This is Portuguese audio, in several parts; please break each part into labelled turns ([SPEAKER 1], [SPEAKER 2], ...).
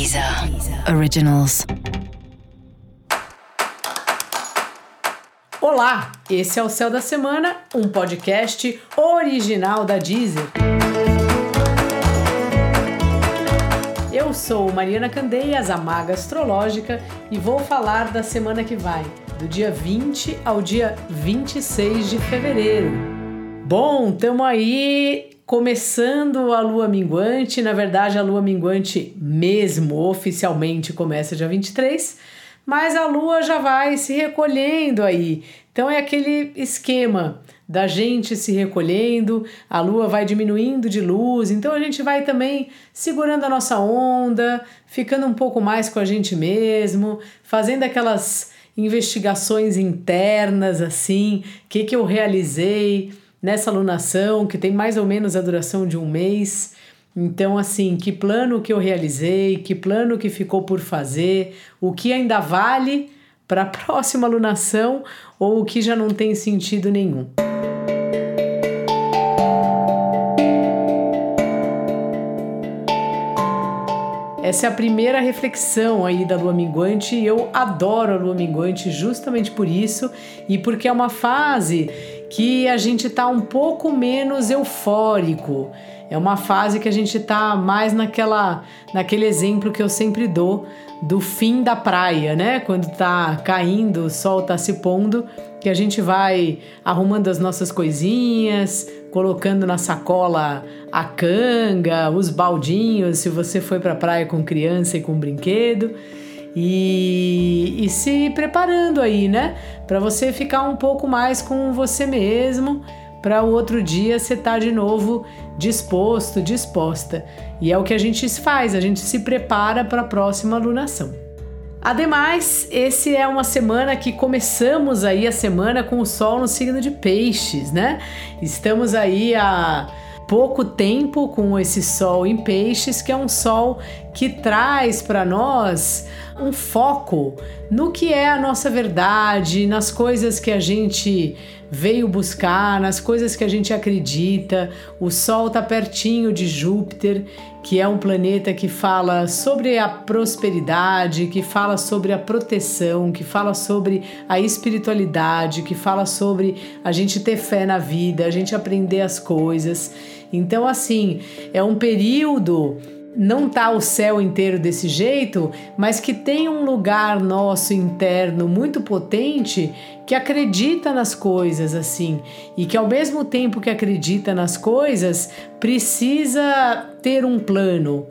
[SPEAKER 1] Deezer Originals.
[SPEAKER 2] Olá, esse é o Céu da Semana, um podcast original da Deezer. Eu sou Mariana Candeias, a maga astrológica, e vou falar da semana que vai, do dia 20 ao dia 26 de fevereiro. Bom, estamos aí começando a lua minguante. Na verdade, a lua minguante mesmo oficialmente começa dia 23, mas a lua já vai se recolhendo aí. Então é aquele esquema da gente se recolhendo, a lua vai diminuindo de luz, então a gente vai também segurando a nossa onda, ficando um pouco mais com a gente mesmo, fazendo aquelas investigações internas assim, o que, que eu realizei, nessa alunação, que tem mais ou menos a duração de um mês. Então, assim, que plano que eu realizei, que plano que ficou por fazer, o que ainda vale para a próxima alunação ou o que já não tem sentido nenhum. Essa é a primeira reflexão aí da lua minguante e eu adoro a lua minguante justamente por isso e porque é uma fase que a gente está um pouco menos eufórico. É uma fase que a gente está mais naquela, naquele exemplo que eu sempre dou do fim da praia, né? Quando tá caindo, o sol tá se pondo, que a gente vai arrumando as nossas coisinhas, colocando na sacola a canga, os baldinhos, se você foi para praia com criança e com brinquedo e, e se preparando aí, né? Para você ficar um pouco mais com você mesmo, para o outro dia você estar tá de novo disposto, disposta. E é o que a gente faz, a gente se prepara para a próxima alunação. Ademais, esse é uma semana que começamos aí a semana com o sol no signo de Peixes, né? Estamos aí a pouco tempo com esse sol em Peixes, que é um sol que traz para nós um foco no que é a nossa verdade, nas coisas que a gente veio buscar, nas coisas que a gente acredita. O Sol está pertinho de Júpiter, que é um planeta que fala sobre a prosperidade, que fala sobre a proteção, que fala sobre a espiritualidade, que fala sobre a gente ter fé na vida, a gente aprender as coisas. Então, assim, é um período não tá o céu inteiro desse jeito, mas que tem um lugar nosso interno muito potente que acredita nas coisas assim e que ao mesmo tempo que acredita nas coisas precisa ter um plano.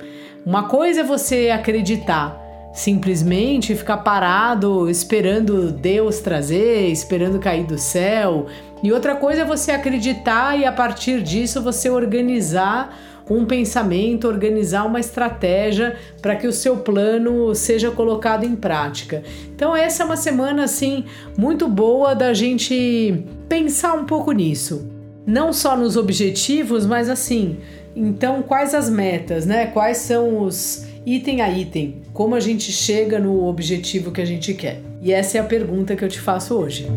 [SPEAKER 2] Uma coisa é você acreditar, simplesmente ficar parado esperando Deus trazer, esperando cair do céu. E outra coisa é você acreditar e a partir disso você organizar um pensamento, organizar uma estratégia para que o seu plano seja colocado em prática. Então essa é uma semana assim muito boa da gente pensar um pouco nisso. Não só nos objetivos, mas assim, então quais as metas, né? Quais são os item a item, como a gente chega no objetivo que a gente quer. E essa é a pergunta que eu te faço hoje.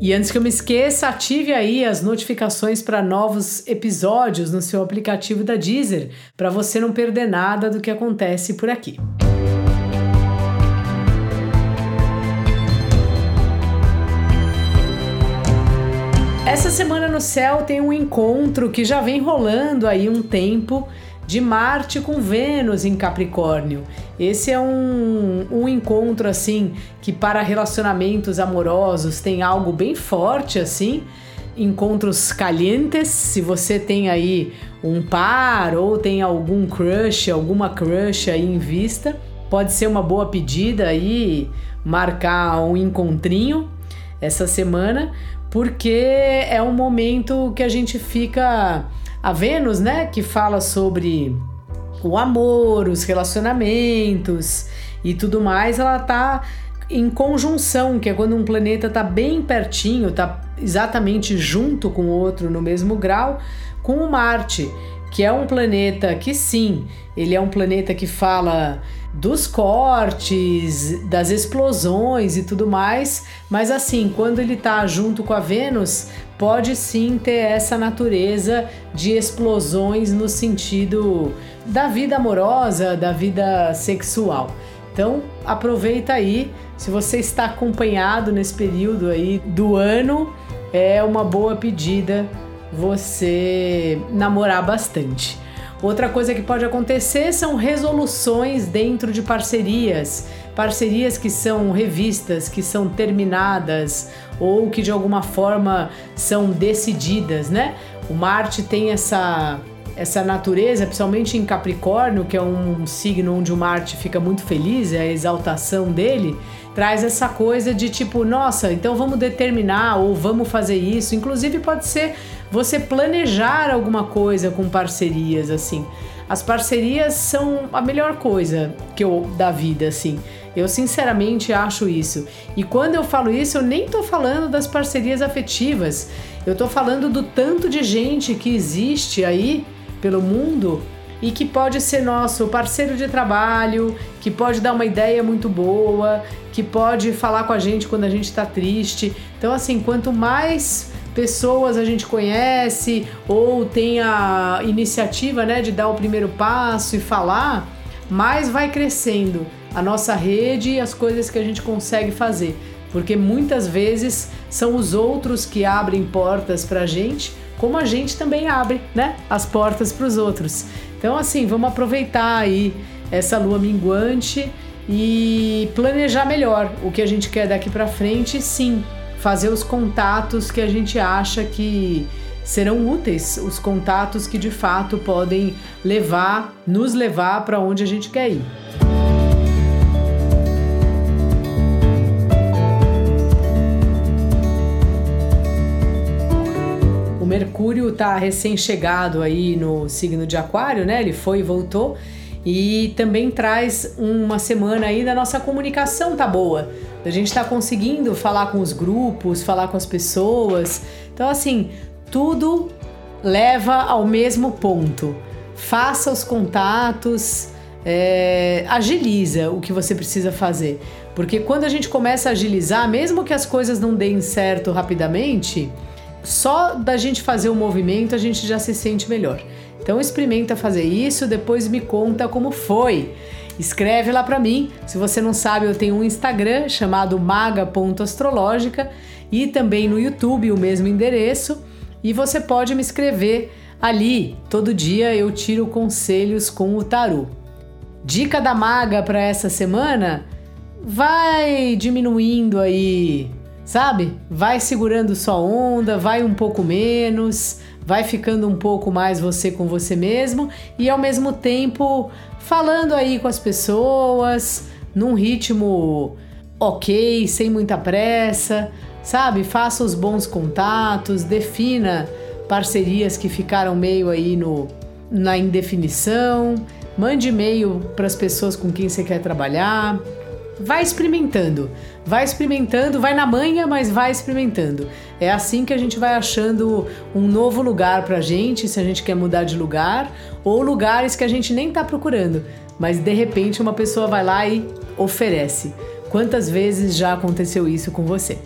[SPEAKER 2] E antes que eu me esqueça, ative aí as notificações para novos episódios no seu aplicativo da Deezer, para você não perder nada do que acontece por aqui. Essa semana no céu tem um encontro que já vem rolando aí um tempo de Marte com Vênus em Capricórnio. Esse é um, um encontro assim que para relacionamentos amorosos tem algo bem forte assim. Encontros calientes, se você tem aí um par ou tem algum crush, alguma crush aí em vista, pode ser uma boa pedida aí marcar um encontrinho essa semana, porque é um momento que a gente fica a Vênus, né, que fala sobre o amor, os relacionamentos e tudo mais, ela tá em conjunção, que é quando um planeta tá bem pertinho, tá exatamente junto com o outro no mesmo grau, com o Marte, que é um planeta que sim, ele é um planeta que fala dos cortes, das explosões e tudo mais, mas assim, quando ele tá junto com a Vênus, pode sim ter essa natureza de explosões no sentido da vida amorosa, da vida sexual. Então, aproveita aí, se você está acompanhado nesse período aí do ano, é uma boa pedida você namorar bastante. Outra coisa que pode acontecer são resoluções dentro de parcerias, parcerias que são revistas, que são terminadas ou que de alguma forma são decididas, né? O Marte tem essa essa natureza, principalmente em Capricórnio, que é um signo onde o Marte fica muito feliz, é a exaltação dele, traz essa coisa de tipo, nossa, então vamos determinar ou vamos fazer isso. Inclusive pode ser você planejar alguma coisa com parcerias assim. As parcerias são a melhor coisa que eu da vida assim. Eu sinceramente acho isso. E quando eu falo isso, eu nem tô falando das parcerias afetivas. Eu tô falando do tanto de gente que existe aí pelo mundo e que pode ser nosso parceiro de trabalho, que pode dar uma ideia muito boa, que pode falar com a gente quando a gente está triste. Então, assim, quanto mais pessoas a gente conhece ou tem a iniciativa né, de dar o primeiro passo e falar, mais vai crescendo a nossa rede e as coisas que a gente consegue fazer. Porque muitas vezes são os outros que abrem portas para a gente como a gente também abre, né, as portas para os outros. Então, assim, vamos aproveitar aí essa lua minguante e planejar melhor o que a gente quer daqui para frente, sim, fazer os contatos que a gente acha que serão úteis, os contatos que de fato podem levar, nos levar para onde a gente quer ir. Mercúrio está recém-chegado aí no signo de Aquário, né? Ele foi e voltou. E também traz uma semana aí da nossa comunicação tá boa. A gente está conseguindo falar com os grupos, falar com as pessoas. Então, assim, tudo leva ao mesmo ponto. Faça os contatos, é, agiliza o que você precisa fazer. Porque quando a gente começa a agilizar, mesmo que as coisas não deem certo rapidamente, só da gente fazer o movimento a gente já se sente melhor. Então experimenta fazer isso, depois me conta como foi. Escreve lá para mim. Se você não sabe, eu tenho um Instagram chamado maga.astrológica e também no YouTube o mesmo endereço. E você pode me escrever ali. Todo dia eu tiro conselhos com o tarô. Dica da maga para essa semana: vai diminuindo aí sabe? Vai segurando sua onda, vai um pouco menos, vai ficando um pouco mais você com você mesmo e ao mesmo tempo falando aí com as pessoas num ritmo ok, sem muita pressa, sabe? Faça os bons contatos, defina parcerias que ficaram meio aí no, na indefinição, mande e-mail para as pessoas com quem você quer trabalhar vai experimentando, vai experimentando, vai na manha, mas vai experimentando. É assim que a gente vai achando um novo lugar pra gente, se a gente quer mudar de lugar, ou lugares que a gente nem tá procurando, mas de repente uma pessoa vai lá e oferece. Quantas vezes já aconteceu isso com você?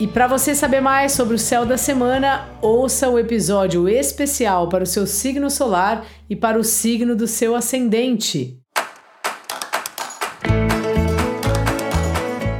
[SPEAKER 2] E para você saber mais sobre o céu da semana, ouça o episódio especial para o seu signo solar e para o signo do seu ascendente.